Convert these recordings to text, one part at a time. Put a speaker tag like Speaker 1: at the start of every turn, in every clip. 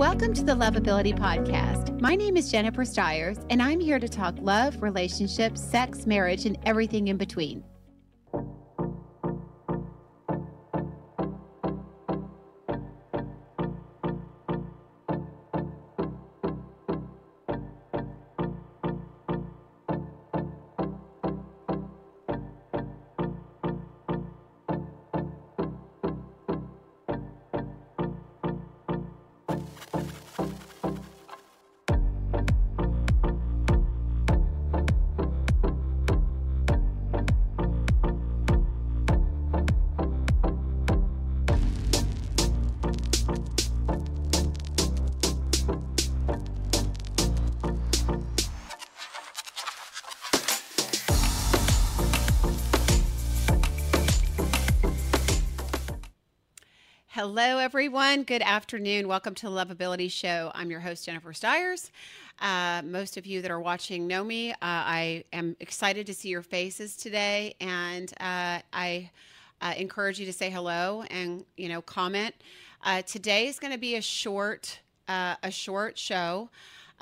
Speaker 1: Welcome to the Lovability Podcast. My name is Jennifer Stiers, and I'm here to talk love, relationships, sex, marriage, and everything in between. Hello, everyone. Good afternoon. Welcome to the Lovability Show. I'm your host, Jennifer Stiers. Uh, most of you that are watching know me. Uh, I am excited to see your faces today, and uh, I uh, encourage you to say hello and you know comment. Uh, today is going to be a short, uh, a short show.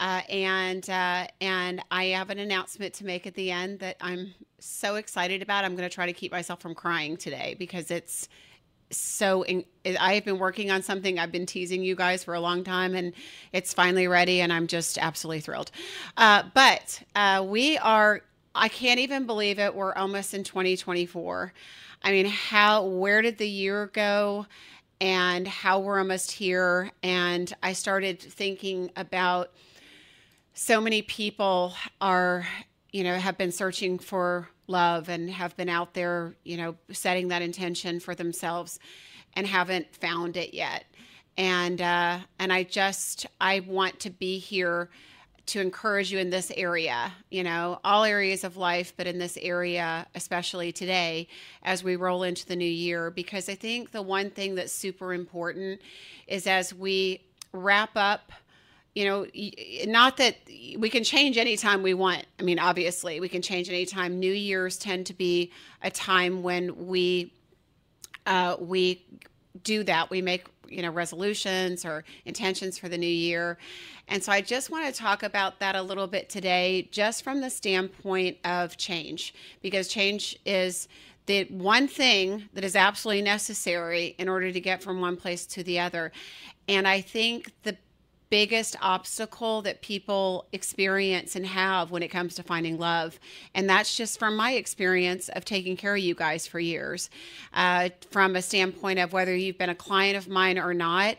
Speaker 1: and and I have an announcement to make at the end that I'm so excited about. I'm going to try to keep myself from crying today because it's so in, I've been working on something I've been teasing you guys for a long time, and it's finally ready, and I'm just absolutely thrilled. Uh, but uh, we are, I can't even believe it. We're almost in 2024. I mean, how, where did the year go? And how we're almost here. And I started thinking about so many people are, you know, have been searching for love and have been out there, you know, setting that intention for themselves and haven't found it yet. And uh, and I just I want to be here to encourage you in this area, you know, all areas of life, but in this area, especially today, as we roll into the new year, because I think the one thing that's super important is as we wrap up you know, not that we can change anytime we want. I mean, obviously, we can change anytime. New Year's tend to be a time when we uh, we do that. We make you know resolutions or intentions for the new year, and so I just want to talk about that a little bit today, just from the standpoint of change, because change is the one thing that is absolutely necessary in order to get from one place to the other. And I think the biggest obstacle that people experience and have when it comes to finding love. And that's just from my experience of taking care of you guys for years. Uh, from a standpoint of whether you've been a client of mine or not,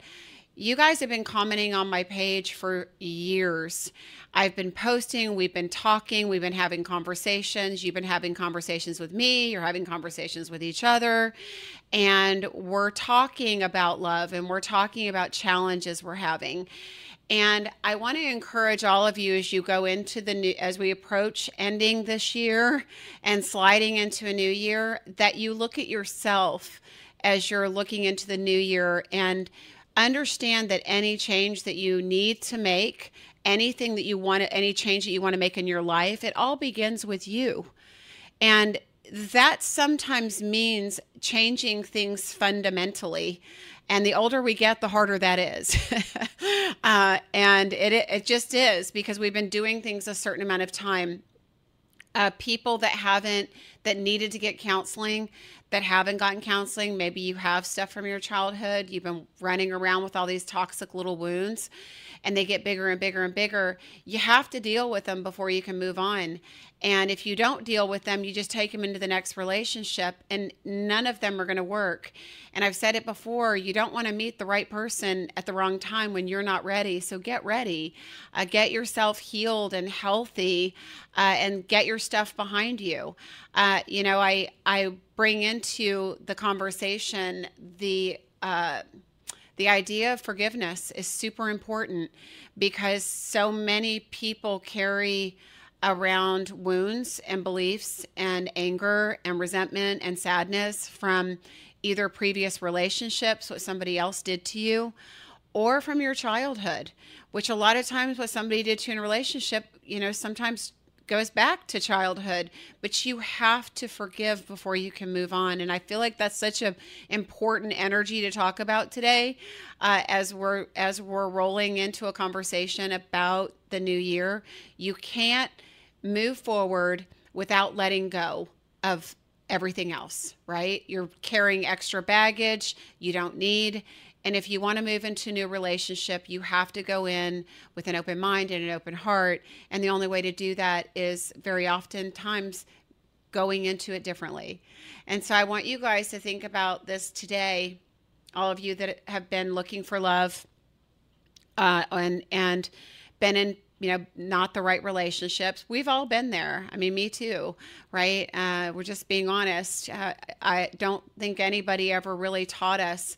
Speaker 1: you guys have been commenting on my page for years. I've been posting, we've been talking, we've been having conversations. You've been having conversations with me, you're having conversations with each other. And we're talking about love and we're talking about challenges we're having. And I want to encourage all of you as you go into the new, as we approach ending this year and sliding into a new year, that you look at yourself as you're looking into the new year and understand that any change that you need to make, anything that you want to, any change that you want to make in your life, it all begins with you. And that sometimes means changing things fundamentally. And the older we get, the harder that is. uh, and it, it just is because we've been doing things a certain amount of time. Uh, people that haven't, that needed to get counseling, that haven't gotten counseling, maybe you have stuff from your childhood, you've been running around with all these toxic little wounds and they get bigger and bigger and bigger, you have to deal with them before you can move on. And if you don't deal with them, you just take them into the next relationship, and none of them are going to work. And I've said it before you don't want to meet the right person at the wrong time when you're not ready. So get ready, uh, get yourself healed and healthy, uh, and get your stuff behind you. Uh, you know, I, I bring into the conversation the, uh, the idea of forgiveness is super important because so many people carry around wounds and beliefs and anger and resentment and sadness from either previous relationships, what somebody else did to you, or from your childhood, which a lot of times what somebody did to you in a relationship, you know, sometimes goes back to childhood, but you have to forgive before you can move on. And I feel like that's such an important energy to talk about today, uh, as we're as we're rolling into a conversation about the new year. You can't move forward without letting go of everything else, right? You're carrying extra baggage you don't need. And if you want to move into a new relationship, you have to go in with an open mind and an open heart. And the only way to do that is very often times going into it differently. And so I want you guys to think about this today, all of you that have been looking for love uh, and and been in you know not the right relationships we've all been there i mean me too right uh, we're just being honest uh, i don't think anybody ever really taught us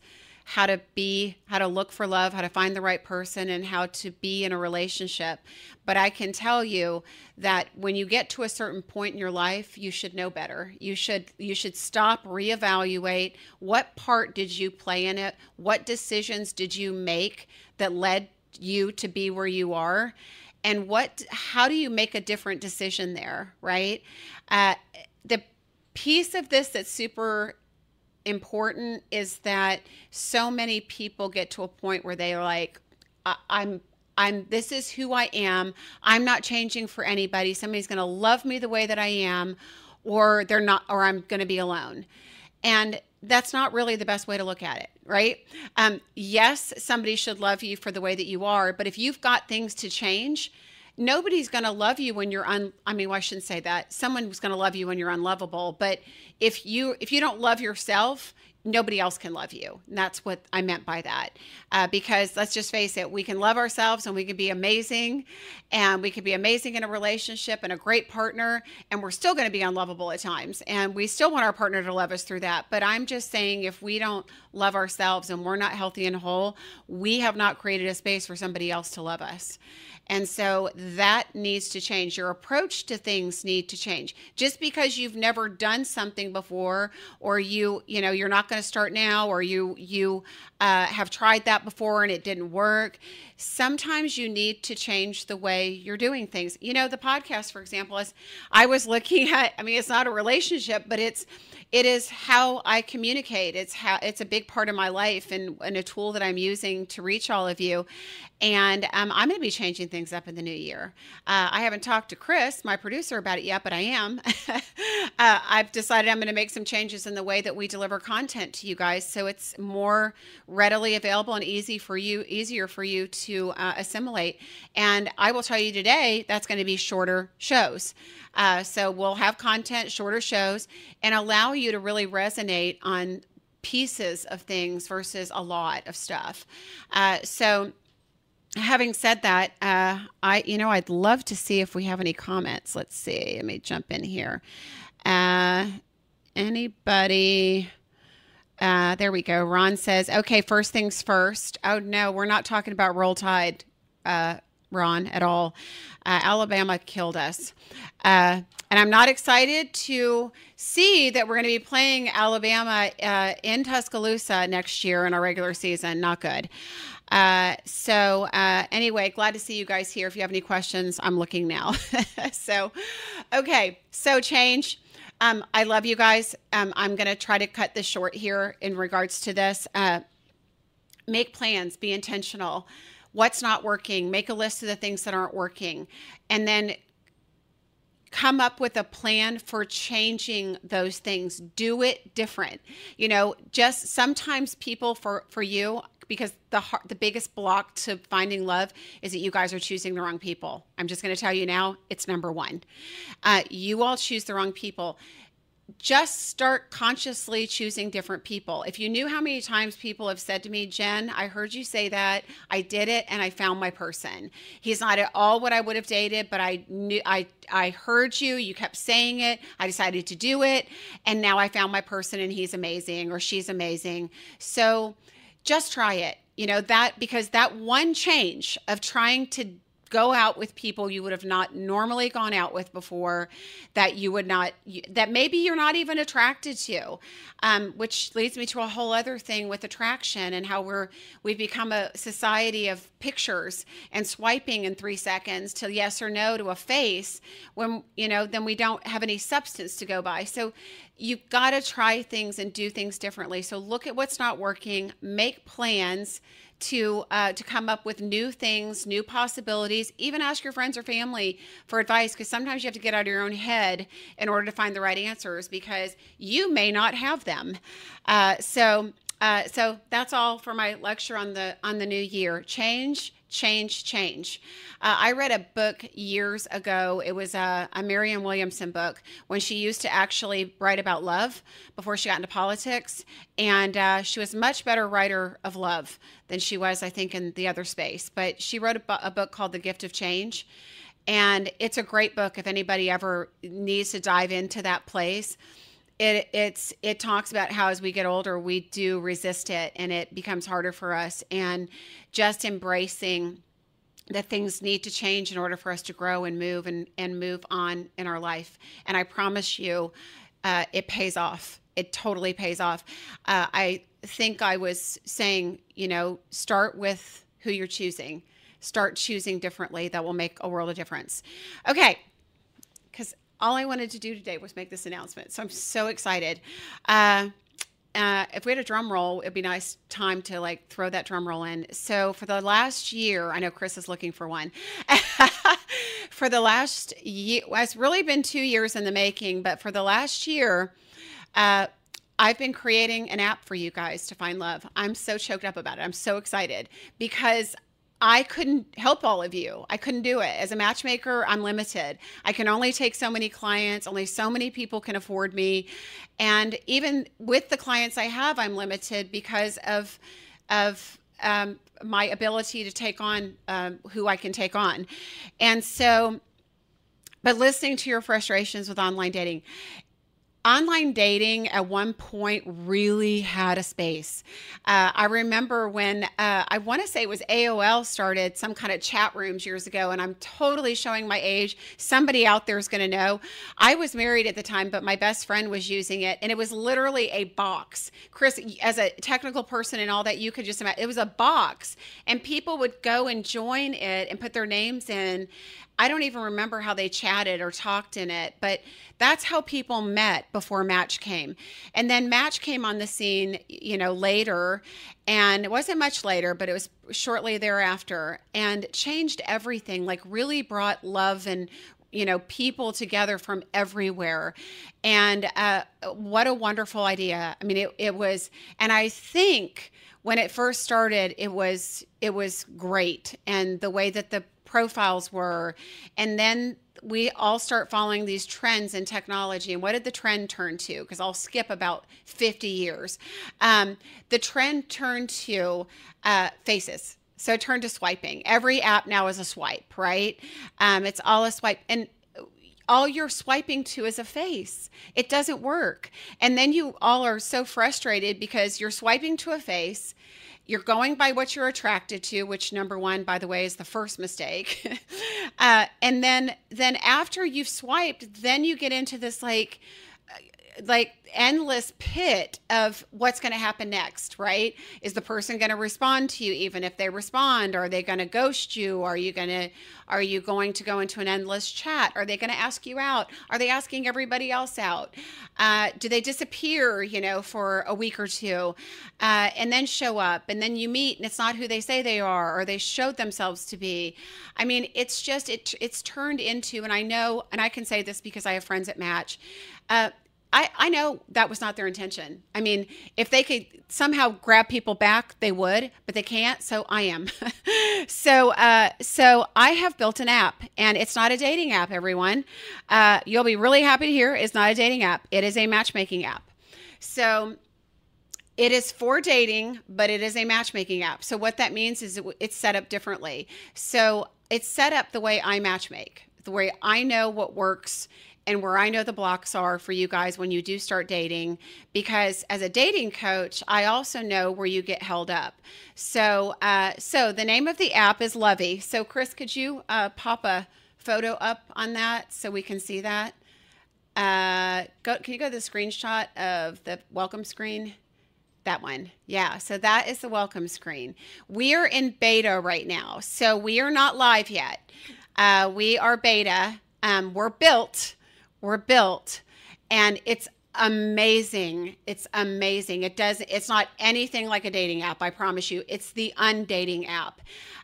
Speaker 1: how to be, how to look for love, how to find the right person, and how to be in a relationship. But I can tell you that when you get to a certain point in your life, you should know better. You should you should stop, reevaluate what part did you play in it? What decisions did you make that led you to be where you are? And what how do you make a different decision there, right? Uh, the piece of this that's super important is that so many people get to a point where they're like, I'm I'm this is who I am. I'm not changing for anybody. Somebody's going to love me the way that I am or they're not or I'm going to be alone. And that's not really the best way to look at it, right? Um, yes, somebody should love you for the way that you are, but if you've got things to change, nobody's going to love you when you're un I mean, well, I shouldn't say that. Someone's going to love you when you're unlovable, but if you if you don't love yourself, nobody else can love you. And that's what I meant by that. Uh, because let's just face it, we can love ourselves and we can be amazing and we can be amazing in a relationship and a great partner, and we're still going to be unlovable at times. And we still want our partner to love us through that. But I'm just saying, if we don't love ourselves and we're not healthy and whole, we have not created a space for somebody else to love us. And so that needs to change. Your approach to things need to change. Just because you've never done something before, or you, you know, you're not going to start now, or you you uh, have tried that before and it didn't work. Sometimes you need to change the way you're doing things. You know, the podcast, for example, is I was looking at. I mean, it's not a relationship, but it's it is how I communicate. It's how it's a big part of my life and, and a tool that I'm using to reach all of you. And um, I'm going to be changing things up in the new year. Uh, I haven't talked to Chris, my producer, about it yet, but I am. uh, I've decided I'm going to make some changes in the way that we deliver content to you guys, so it's more readily available and easy for you, easier for you to uh, assimilate. And I will tell you today, that's going to be shorter shows. Uh, so we'll have content, shorter shows, and allow you to really resonate on pieces of things versus a lot of stuff. Uh, so having said that, uh, I you know I'd love to see if we have any comments. Let's see. Let me jump in here. Uh, anybody? Uh, there we go. Ron says, "Okay, first things first. Oh no, we're not talking about Roll Tide, uh, Ron, at all. Uh, Alabama killed us, uh, and I'm not excited to see that we're going to be playing Alabama uh, in Tuscaloosa next year in our regular season. Not good." Uh, so uh, anyway, glad to see you guys here. If you have any questions, I'm looking now. so, okay, so change. Um, I love you guys. Um, I'm going to try to cut this short here in regards to this. Uh, make plans, be intentional. What's not working? Make a list of the things that aren't working, and then come up with a plan for changing those things do it different you know just sometimes people for for you because the heart, the biggest block to finding love is that you guys are choosing the wrong people. I'm just going to tell you now, it's number one. Uh, you all choose the wrong people. Just start consciously choosing different people. If you knew how many times people have said to me, Jen, I heard you say that. I did it and I found my person. He's not at all what I would have dated, but I knew I I heard you. You kept saying it. I decided to do it. And now I found my person and he's amazing or she's amazing. So just try it. You know, that because that one change of trying to go out with people you would have not normally gone out with before that you would not that maybe you're not even attracted to um, which leads me to a whole other thing with attraction and how we're we've become a society of pictures and swiping in three seconds to yes or no to a face when you know then we don't have any substance to go by. So you've got to try things and do things differently. So look at what's not working make plans to uh, to come up with new things, new possibilities. Even ask your friends or family for advice because sometimes you have to get out of your own head in order to find the right answers because you may not have them. Uh, so uh, so that's all for my lecture on the on the new year. Change change, change. Uh, I read a book years ago. It was a, a Marianne Williamson book when she used to actually write about love before she got into politics. And uh, she was a much better writer of love than she was, I think, in the other space. But she wrote a, a book called The Gift of Change. And it's a great book if anybody ever needs to dive into that place. It, it's it talks about how as we get older we do resist it and it becomes harder for us and just embracing that things need to change in order for us to grow and move and, and move on in our life. And I promise you, uh, it pays off. It totally pays off. Uh, I think I was saying, you know, start with who you're choosing. Start choosing differently. That will make a world of difference. Okay. All I wanted to do today was make this announcement. So I'm so excited. Uh, uh, if we had a drum roll, it'd be nice time to like throw that drum roll in. So for the last year, I know Chris is looking for one. for the last year, well, it's really been two years in the making, but for the last year, uh, I've been creating an app for you guys to find love. I'm so choked up about it. I'm so excited because I couldn't help all of you. I couldn't do it. As a matchmaker, I'm limited. I can only take so many clients, only so many people can afford me. And even with the clients I have, I'm limited because of of um, my ability to take on um, who I can take on. And so, but listening to your frustrations with online dating, online dating at one point really had a space. Uh, I remember when uh, I want to say it was AOL started some kind of chat rooms years ago, and I'm totally showing my age. Somebody out there is going to know. I was married at the time, but my best friend was using it, and it was literally a box. Chris, as a technical person and all that, you could just imagine it was a box, and people would go and join it and put their names in. I don't even remember how they chatted or talked in it, but that's how people met before Match came. And then Match came on the scene, you know, later, and it wasn't much later, but it was shortly thereafter and changed everything, like really brought love and you know people together from everywhere. And uh, what a wonderful idea. I mean it, it was and i think when it first started it was it was great. And the way that the profiles were. And then we all start following these trends in technology. And what did the trend turn to? Because I'll skip about 50 years. Um, the trend turned to uh, faces. So it turned to swiping. Every app now is a swipe, right? Um, it's all a swipe. And all you're swiping to is a face. It doesn't work. And then you all are so frustrated because you're swiping to a face you're going by what you're attracted to which number one by the way is the first mistake. Uh, and then then after you've swiped then you get into this like like endless pit of what's going to happen next, right? Is the person going to respond to you even if they respond? Are they going to ghost you? Are you going to are you going to go into an endless chat? Are they going to ask you out? Are they asking everybody else out? Uh, do they disappear, you know, for a week or two, uh, and then show up, and then you meet, and it's not who they say they are, or they showed themselves to be? I mean, it's just it it's turned into, and I know, and I can say this because I have friends at Match. Uh, I, I know that was not their intention. I mean, if they could somehow grab people back, they would, but they can't. So I am. so uh, so I have built an app, and it's not a dating app. Everyone, uh, you'll be really happy to hear it's not a dating app. It is a matchmaking app. So it is for dating, but it is a matchmaking app. So what that means is it's set up differently. So it's set up the way I matchmake, the way I know what works and where I know the blocks are for you guys when you do start dating. Because as a dating coach, I also know where you get held up. So, uh, so the name of the app is Lovey. So, Chris, could you uh, pop a photo up on that so we can see that? Uh, go, can you go to the screenshot of the welcome screen? That one. Yeah. So that is the welcome screen. We are in beta right now. So we are not live yet. Uh, we are beta. Um, we're built. We're built. And it's amazing. It's amazing. It does, it's not anything like a dating app, I promise you. It's the undating app.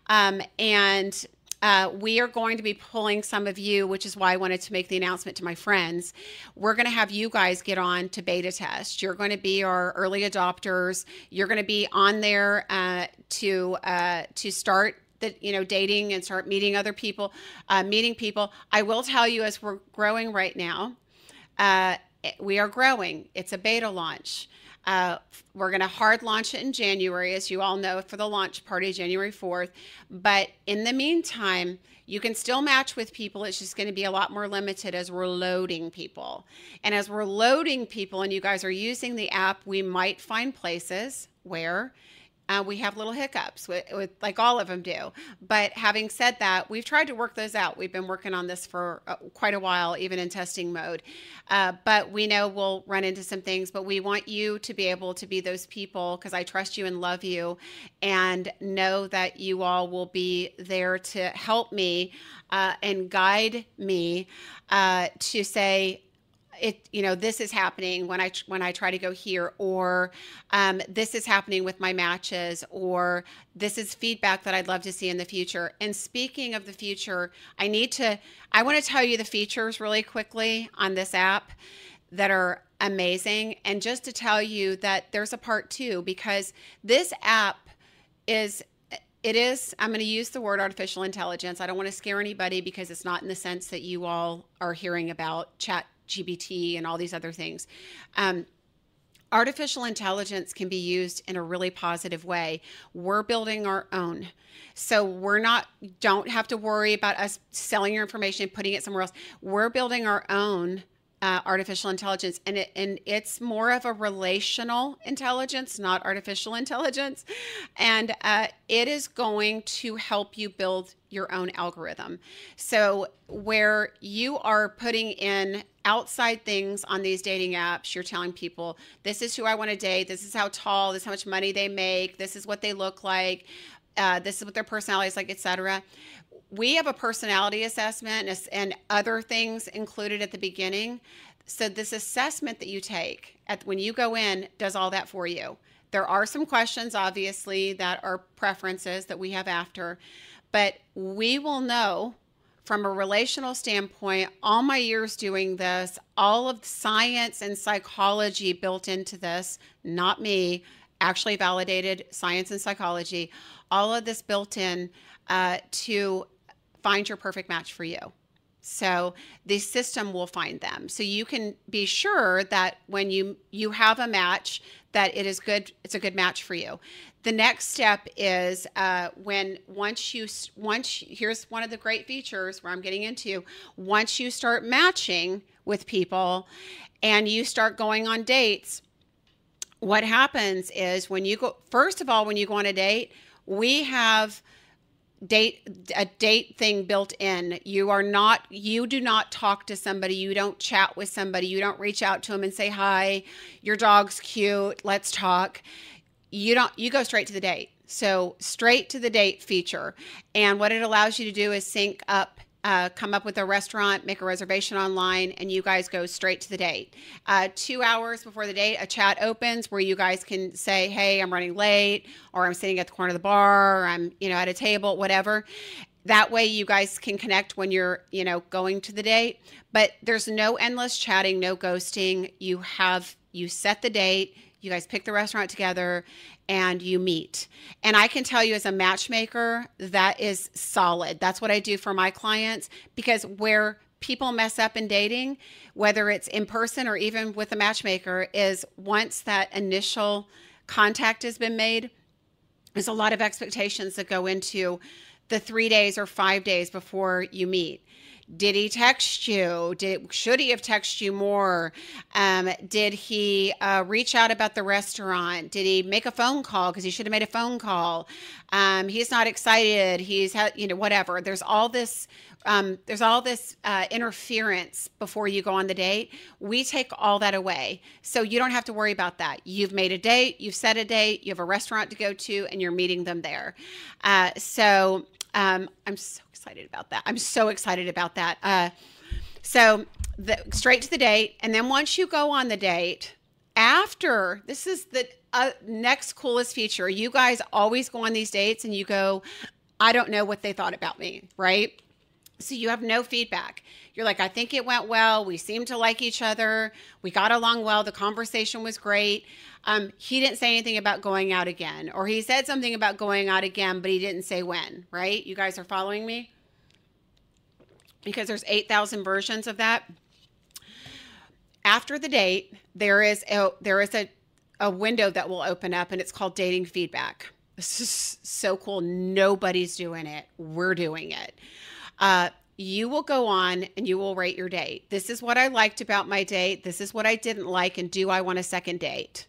Speaker 1: Um, and uh, we are going to be pulling some of you, which is why I wanted to make the announcement to my friends. We're going to have you guys get on to beta test. You're going to be our early adopters. You're going to be on there uh, to uh, to start the you know dating and start meeting other people, uh, meeting people. I will tell you, as we're growing right now, uh, we are growing. It's a beta launch. Uh, we're going to hard launch it in January, as you all know, for the launch party, January 4th. But in the meantime, you can still match with people. It's just going to be a lot more limited as we're loading people. And as we're loading people and you guys are using the app, we might find places where uh, we have little hiccups with, with, like all of them do. But having said that, we've tried to work those out. We've been working on this for uh, quite a while, even in testing mode. Uh, but we know we'll run into some things. But we want you to be able to be those people because I trust you and love you, and know that you all will be there to help me uh, and guide me uh, to say it you know this is happening when i when i try to go here or um, this is happening with my matches or this is feedback that i'd love to see in the future. And speaking of the future i need to i want to tell you the features really quickly on this app that are amazing. And just to tell you that there's a part two because this app is it is i'm going to use the word artificial intelligence. I don't want to scare anybody because it's not in the sense that you all are hearing about chat GBT and all these other things. Um, artificial intelligence can be used in a really positive way. We're building our own. So we're not don't have to worry about us selling your information and putting it somewhere else. We're building our own uh, artificial intelligence and it and it's more of a relational intelligence not artificial intelligence. And uh, it is going to help you build your own algorithm. So where you are putting in outside things on these dating apps you're telling people this is who i want to date. This is how tall. This is how much money they make. This is what they look like. Uh, this is what their personality is like etc we have a personality assessment and other things included at the beginning. So this assessment that you take at when you go in does all that for you. There are some questions obviously that are preferences that we have after, but we will know from a relational standpoint, all my years doing this, all of science and psychology built into this, not me, actually validated science and psychology, all of this built in uh, to find your perfect match for you. So the system will find them. So you can be sure that when you you have a match, that it is good. It's a good match for you. The next step is uh, when once you once here's one of the great features where I'm getting into. Once you start matching with people, and you start going on dates, what happens is when you go first of all when you go on a date, we have date a date thing built in. You are not you do not talk to somebody. You don't chat with somebody. You don't reach out to them and say hi your dog's cute. Let's talk. You don't you go straight to the date. So straight to the date feature. And what it allows you to do is sync up uh, come up with a restaurant, make a reservation online, and you guys go straight to the date. Uh, two hours before the date, a chat opens where you guys can say, "Hey, I'm running late," or "I'm sitting at the corner of the bar," or "I'm you know at a table," whatever. That way, you guys can connect when you're you know going to the date. But there's no endless chatting, no ghosting. You have you set the date you guys pick the restaurant together and you meet. And I can tell you as a matchmaker, that is solid. That's what I do for my clients because where people mess up in dating, whether it's in person or even with a matchmaker, is once that initial contact has been made, there's a lot of expectations that go into the three days or five days before you meet Did he text you? Did should he have texted you more? Um, did he uh, reach out about the restaurant? Did he make a phone call because he should have made a phone call? Um, he's not excited. He's had you know whatever. There's all this. Um, there's all this uh, interference before you go on the date. We take all that away, so you don't have to worry about that. You've made a date. You've set a date. You have a restaurant to go to, and you're meeting them there. Uh, so um, I'm so excited about that. I'm so excited about that. Uh, so the, straight to the date, and then once you go on the date, after this is the uh, next coolest feature. You guys always go on these dates and you go, I don't know what they thought about me, right? So you have no feedback. You're like, I think it went well. We seemed to like each other. We got along well. The conversation was great. Um, he didn't say anything about going out again, or he said something about going out again, but he didn't say when, right? You guys are following me? Because there's 8,000 versions of that. After the date, there is a there is a, a window that will open up and it's called dating feedback. This is so cool. Nobody's doing it. We're doing it. Uh, you will go on and you will rate your date. This is what I liked about my date. This is what I didn't like. And do I want a second date?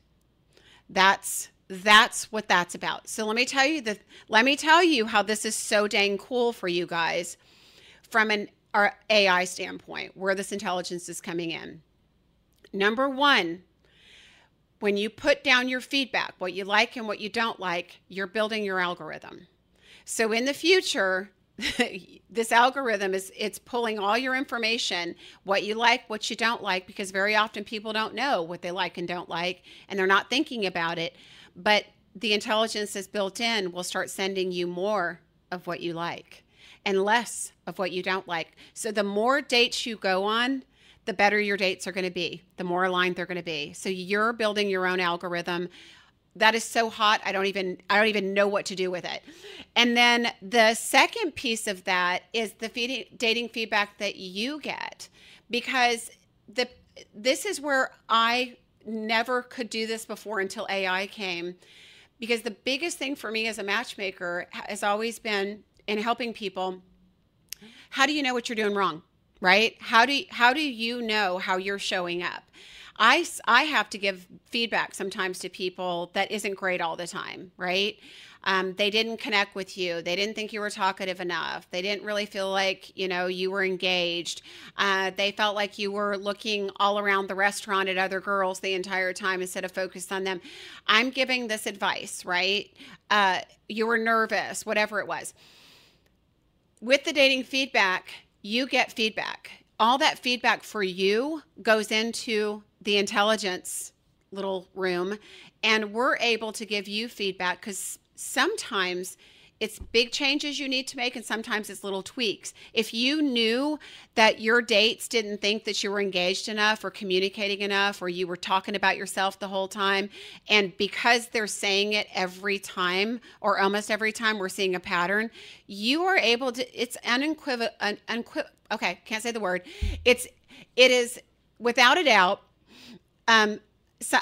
Speaker 1: That's that's what that's about. So let me tell you that let me tell you how this is so dang cool for you guys from an our AI standpoint, where this intelligence is coming in. Number one, when you put down your feedback, what you like and what you don't like, you're building your algorithm. So in the future, this algorithm is it's pulling all your information what you like what you don't like because very often people don't know what they like and don't like and they're not thinking about it. But the intelligence that's built in will start sending you more of what you like and less of what you don't like. So the more dates you go on the better your dates are going to be the more aligned they're going to be. So you're building your own algorithm that is so hot i don't even i don't even know what to do with it. And then the second piece of that is the feeding, dating feedback that you get. Because the this is where i never could do this before until ai came. Because the biggest thing for me as a matchmaker has always been in helping people how do you know what you're doing wrong right? How do how do you know how you're showing up I, I have to give feedback sometimes to people that isn't great all the time, right? Um, they didn't connect with you. They didn't think you were talkative enough. They didn't really feel like you know you were engaged. Uh, they felt like you were looking all around the restaurant at other girls the entire time instead of focused on them. I'm giving this advice, right? Uh, you were nervous, whatever it was. With the dating feedback, you get feedback. All that feedback for you goes into the intelligence little room and we're able to give you feedback because sometimes it's big changes you need to make and sometimes it's little tweaks if you knew that your dates didn't think that you were engaged enough or communicating enough or you were talking about yourself the whole time and because they're saying it every time or almost every time we're seeing a pattern you are able to it's unequivocal un, okay can't say the word it's it is without a doubt um,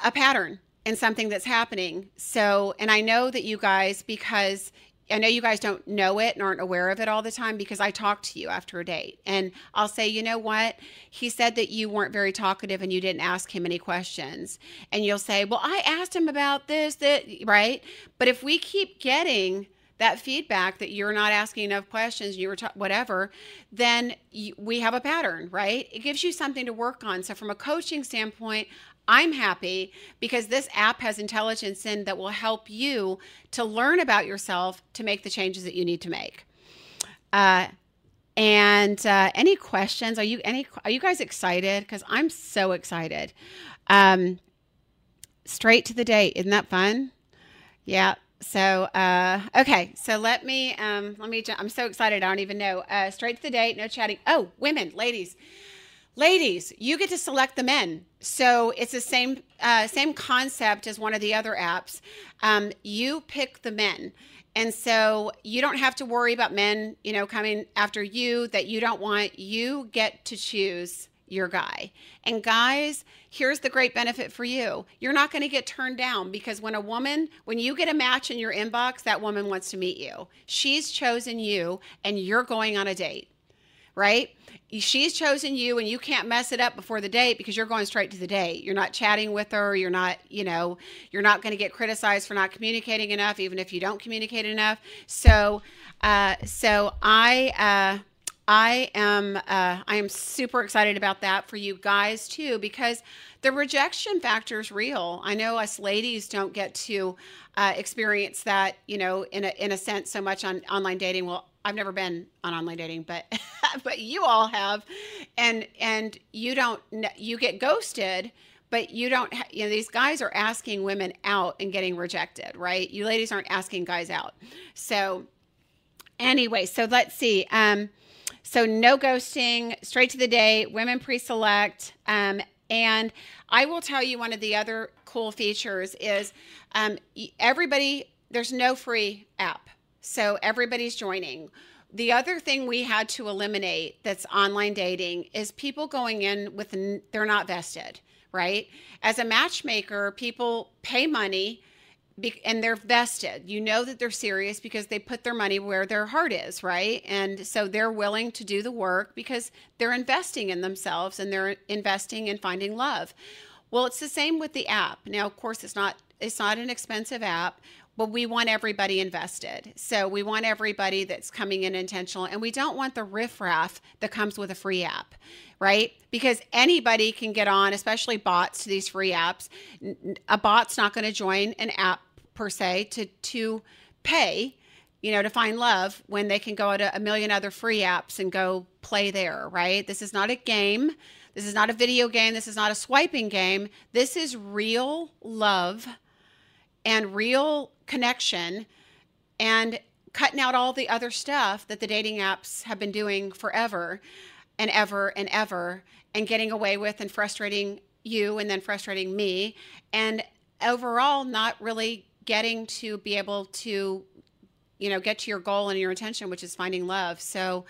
Speaker 1: a pattern and something that's happening. So, and I know that you guys, because I know you guys don't know it and aren't aware of it all the time because I talk to you after a date and I'll say, you know what? He said that you weren't very talkative and you didn't ask him any questions. And you'll say, well, I asked him about this, that, right? But if we keep getting that feedback that you're not asking enough questions, you were ta- whatever, then you, we have a pattern, right? It gives you something to work on. So, from a coaching standpoint, I'm happy because this app has intelligence in that will help you to learn about yourself to make the changes that you need to make. Uh, and uh, any questions? Are you any? Are you guys excited? Because I'm so excited. Um, straight to the date, isn't that fun? Yeah. So uh, okay. So let me um, let me. I'm so excited. I don't even know. Uh, straight to the date. No chatting. Oh, women, ladies. Ladies, you get to select the men. So it's the same uh, same concept as one of the other apps. Um, you pick the men, and so you don't have to worry about men, you know, coming after you that you don't want. You get to choose your guy. And guys, here's the great benefit for you. You're not going to get turned down because when a woman, when you get a match in your inbox, that woman wants to meet you. She's chosen you, and you're going on a date right? She's chosen you and you can't mess it up before the date because you're going straight to the date. You're not chatting with her. You're not, you know, you're not going to get criticized for not communicating enough, even if you don't communicate enough. So, uh, so I, uh, I am uh, I am super excited about that for you guys too because the rejection factor is real. I know us ladies don't get to uh, experience that, you know, in a in a sense so much on online dating. Well, I've never been on online dating, but but you all have, and and you don't you get ghosted but you don't you know these guys are asking women out and getting rejected right you ladies aren't asking guys out so anyway so let's see um so no ghosting, straight to the day, women pre-select. Um, and I will tell you one of the other cool features is um, everybody, there's no free app. So everybody's joining. The other thing we had to eliminate that's online dating is people going in with, they're not vested, right? As a matchmaker, people pay money and they're vested. You know that they're serious because they put their money where their heart is, right? And so they're willing to do the work because they're investing in themselves and they're investing in finding love. Well, it's the same with the app. Now, of course, it's not it's not an expensive app, but we want everybody invested. So we want everybody that's coming in intentional, and we don't want the riffraff that comes with a free app right? Because anybody can get on, especially bots to these free apps. A bot's not going to join an app per se to to pay you know to find love when they can go to a million other free apps and go play there right this is not a game this is not a video game this is not a swiping game this is real love and real connection and cutting out all the other stuff that the dating apps have been doing forever and ever and ever and getting away with and frustrating you and then frustrating me and overall not really getting to be able to you know get to your goal and your intention which is finding love. So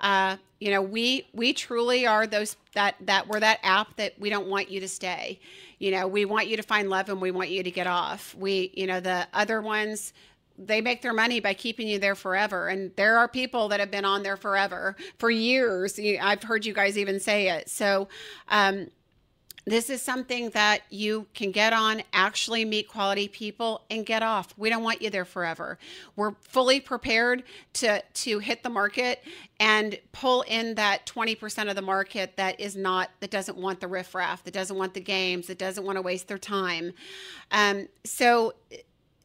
Speaker 1: uh, you know we we truly are those that that we're that app that we don't want you to stay. You know we want you to find love and we want you to get off. We you know the other ones they make their money by keeping you there forever. And there are people that have been on there forever for years. I've heard you guys even say it. So um, this is something that you can get on, actually meet quality people and get off. We don't want you there forever. We're fully prepared to to hit the market and pull in that 20% of the market that is not that doesn't want the riffraff, that doesn't want the games, that doesn't want to waste their time. Um, so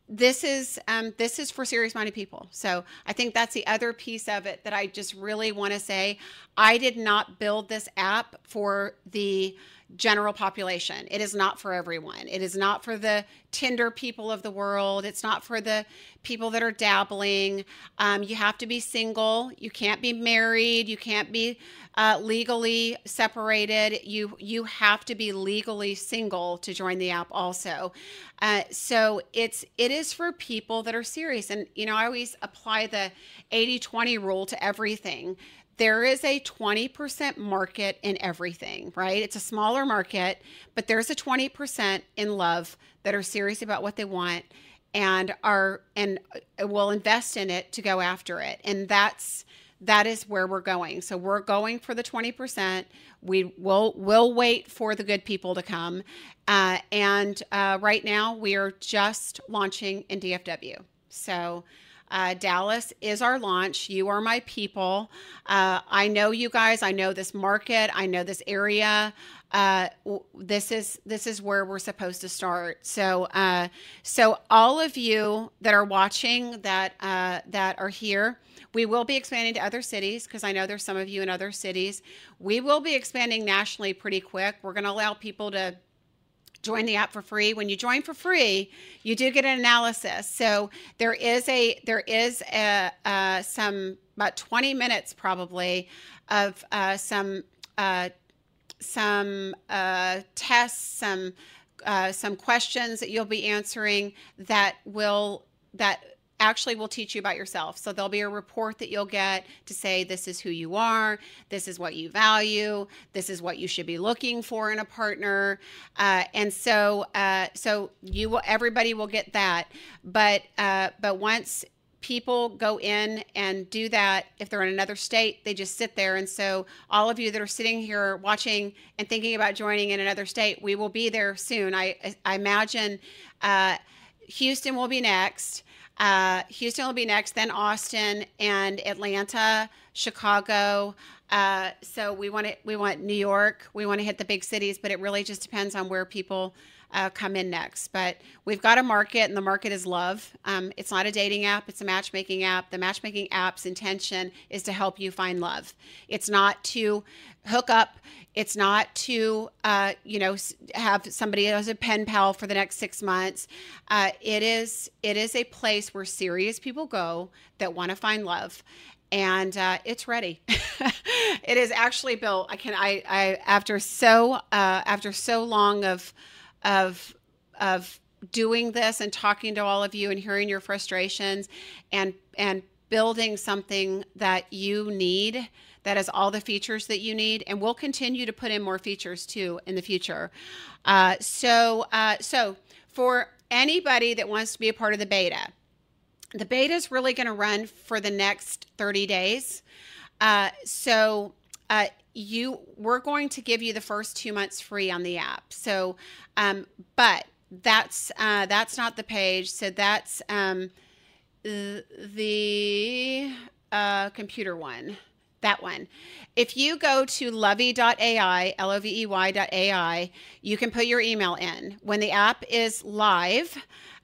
Speaker 1: this is um, this is for serious minded people so i think that's the other piece of it that i just really want to say i did not build this app for the general population. It is not for everyone. It is not for the Tinder people of the world. It's not for the people that are dabbling. Um, you have to be single. You can't be married. You can't be uh, legally separated. You you have to be legally single to join the app. Also, uh, so it's it is for people that are serious. And you know, I always apply the 80-20 rule to everything there is a 20% market in everything, right? It's a smaller market, but there's a 20% in love that are serious about what they want and are and uh, will invest in it to go after it. And that's that is where we're going. So we're going for the 20%. We will will wait for the good people to come. Uh, and uh, right now we are just launching in DFW. So uh, Dallas is our launch. You are my people. Uh, I know you guys. I know this market. I know this area. Uh, this is this is where we're supposed to start. So uh, so all of you that are watching that uh, that are here. We will be expanding to other cities because I know there's some of you in other cities. We will be expanding nationally pretty quick. We're going to allow people to join the app for free. When you join for free you do get an analysis. So there is a there is a, uh, some about 20 minutes probably of uh, some uh, some uh, tests some uh, some questions that you'll be answering that will that actually will teach you about yourself. So there'll be a report that you'll get to say this is who you are, this is what you value, this is what you should be looking for in a partner, uh, and so uh, so you will everybody will get that. But uh, but once people go in and do that if they're in another state they just sit there. And so all of you that are sitting here watching and thinking about joining in another state we will be there soon. I i imagine uh, houston will be next uh, houston will be next then austin and atlanta chicago. Uh, so we want to we want new york. We want to hit the big cities but it really just depends on where people uh, come in next. But we've got a market, and the market is love. Um, it's not a dating app, it's a matchmaking app. The matchmaking app's intention is to help you find love. It's not to hook up. It's not to, uh, you know, have somebody as a pen pal for the next six months. Uh, it is it is a place where serious people go that want to find love, and uh, it's ready. it is actually built. I can I I after so uh, after so long of of of doing this and talking to all of you and hearing your frustrations and and building something that you need that has all the features that you need and we'll continue to put in more features too in the future. Uh, so uh, so for anybody that wants to be a part of the beta the beta is really going to run for the next 30 days. Uh, so uh, you we're going to give you the first two months free on the app. So, um, but that's uh, that's not the page. So that's um, the uh, computer one. That one. If you go to lovey.ai, L O V E Y.ai, you can put your email in. When the app is live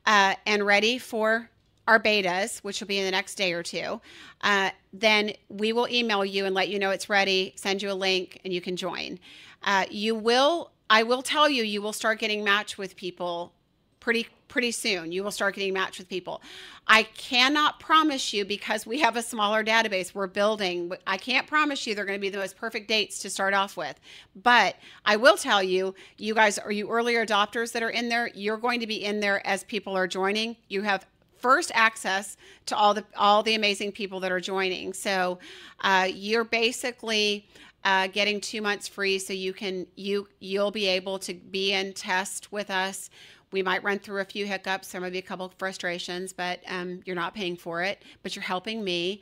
Speaker 1: uh, and ready for our betas, which will be in the next day or two, uh, then we will email you and let you know it's ready, send you a link, and you can join. Uh, you will, I will tell you, you will start getting matched with people pretty pretty soon. You will start getting matched with people. I cannot promise you because we have a smaller database we're building. I can't promise you they're going to be the most perfect dates to start off with. But I will tell you, you guys are you earlier adopters that are in there, you're going to be in there as people are joining. You have first access to all the all the amazing people that are joining. So uh, you're basically uh, getting two months free, so you can you you'll be able to be in test with us. We might run through a few hiccups. There might be a couple of frustrations, but um, you're not paying for it. But you're helping me,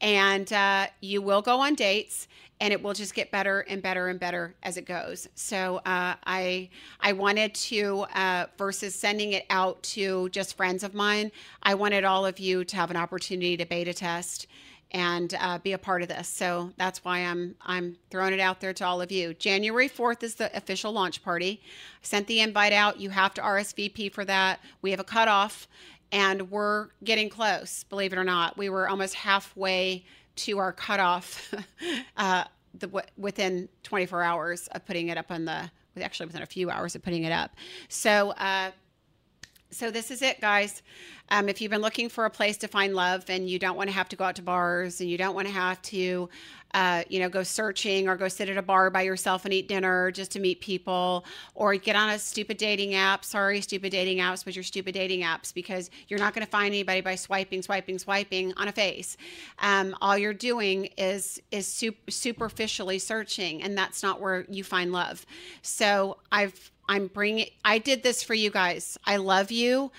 Speaker 1: and uh, you will go on dates and it will just get better and better and better as it goes. So uh, I I wanted to uh, versus sending it out to just friends of mine. I wanted all of you to have an opportunity to beta test and uh, be a part of this. So that's why I'm I'm throwing it out there to all of you. January 4th is the official launch party. I sent the invite out. You have to RSVP for that. We have a cutoff, and we're getting close. Believe it or not, we were almost halfway to our cutoff uh, the, within 24 hours of putting it up on the actually within a few hours of putting it up. So uh, so this is it, guys. Um, if you've been looking for a place to find love and you don't want to have to go out to bars and you don't want to have to, uh, you know, go searching or go sit at a bar by yourself and eat dinner just to meet people or get on a stupid dating app. Sorry, stupid dating apps, but you're stupid dating apps because you're not going to find anybody by swiping, swiping, swiping on a face. Um, all you're doing is is superficially searching, and that's not where you find love. So I've I'm bringing, I did this for you guys. I love you.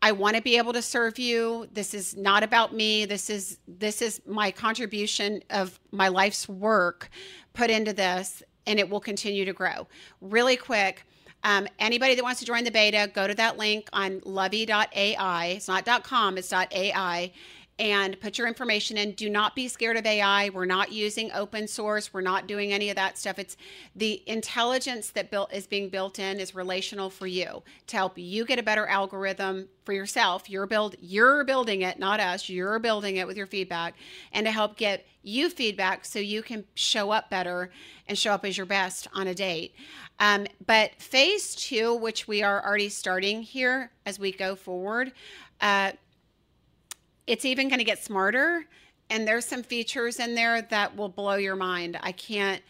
Speaker 1: I want to be able to serve you. This is not about me. This is this is my contribution of my life's work put into this, and it will continue to grow. Really quick, um, anybody that wants to join the beta, go to that link on lovey.ai. It's not .com, it's .ai and put your information in. Do not be scared of AI. We're not using open source. We're not doing any of that stuff. It's the intelligence that built is being built in is relational for you to help you get a better algorithm for yourself. You're build you're building it, not us. You're building it with your feedback and to help get you feedback so you can show up better and show up as your best on a date. Um, but phase two, which we are already starting here as we go forward, uh, it's even going to get smarter. And there's some features in there that will blow your mind. I can't.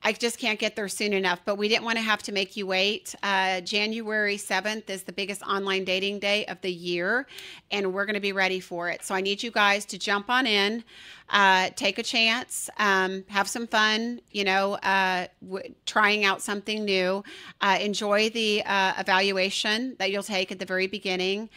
Speaker 1: I just can't get there soon enough, but we didn't want to have to make you wait. Uh, January 7th is the biggest online dating day of the year, and we're going to be ready for it. So I need you guys to jump on in, uh, take a chance, um, have some fun, you know, uh, w- trying out something new. Uh, enjoy the uh, evaluation that you'll take at the very beginning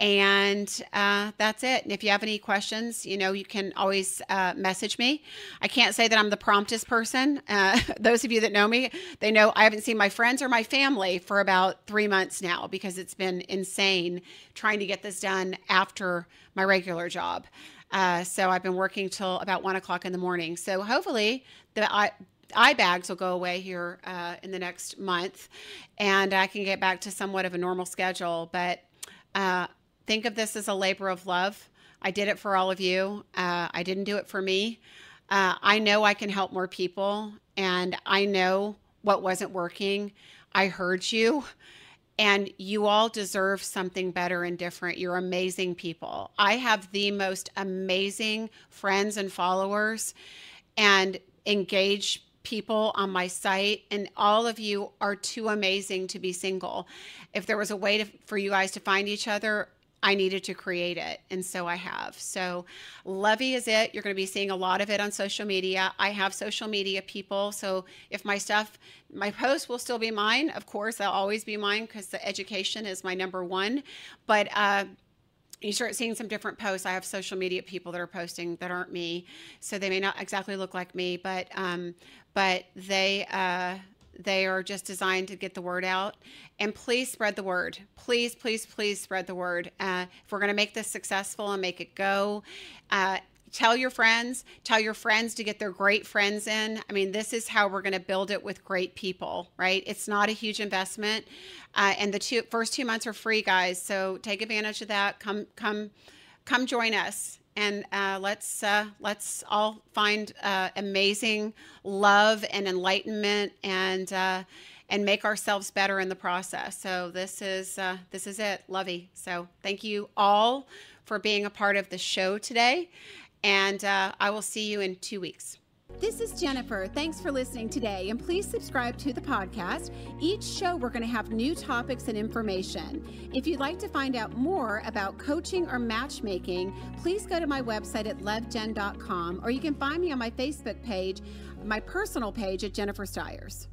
Speaker 1: And uh, that's it. And if you have any questions, you know, you can always uh, message me. I can't say that I'm the promptest person. Uh, those of you that know me, they know I haven't seen my friends or my family for about three months now because it's been insane trying to get this done after my regular job. Uh, so I've been working till about one o'clock in the morning. So hopefully the eye, bags will go away here uh, in the next month, and I can get back to somewhat of a normal schedule. But uh, think of this as a labor of love. I did it for all of you. Uh, I didn't do it for me. Uh, I know I can help more people, and I know what wasn't working. I heard you, and you all deserve something better and different. You're amazing people. I have the most amazing friends and followers, and engage people on my site and all of you are too amazing to be single if there was a way to, for you guys to find each other I needed to create it. And so I have. So Lovey is it. You're going to be seeing a lot of it on social media. I have social media people. So if my stuff, my posts will still be mine. Of course, they'll always be mine because the education is my number one. But, uh, you start seeing some different posts. I have social media people that are posting that aren't me, so they may not exactly look like me, but um, but they uh, they are just designed to get the word out. And please spread the word. Please, please, please spread the word. Uh, if we're going to make this successful and make it go, uh, tell your friends, tell your friends to get their great friends in. I mean, this is how we're going to build it with great people, right? It's not a huge investment. Uh, and the two first two months are free, guys. So take advantage of that. Come, come, come join us and uh, let's uh, let's all find uh, amazing love and enlightenment and uh, and make ourselves better in the process. So this is uh, this is it, Lovey. So thank you all for being a part of the show today, and uh, I will see you in two weeks.
Speaker 2: This is Jennifer. Thanks for listening today, and please subscribe to the podcast. Each show, we're going to have new topics and information. If you'd like to find out more about coaching or matchmaking, please go to my website at lovejen.com, or you can find me on my Facebook page, my personal page at Jennifer Stiers.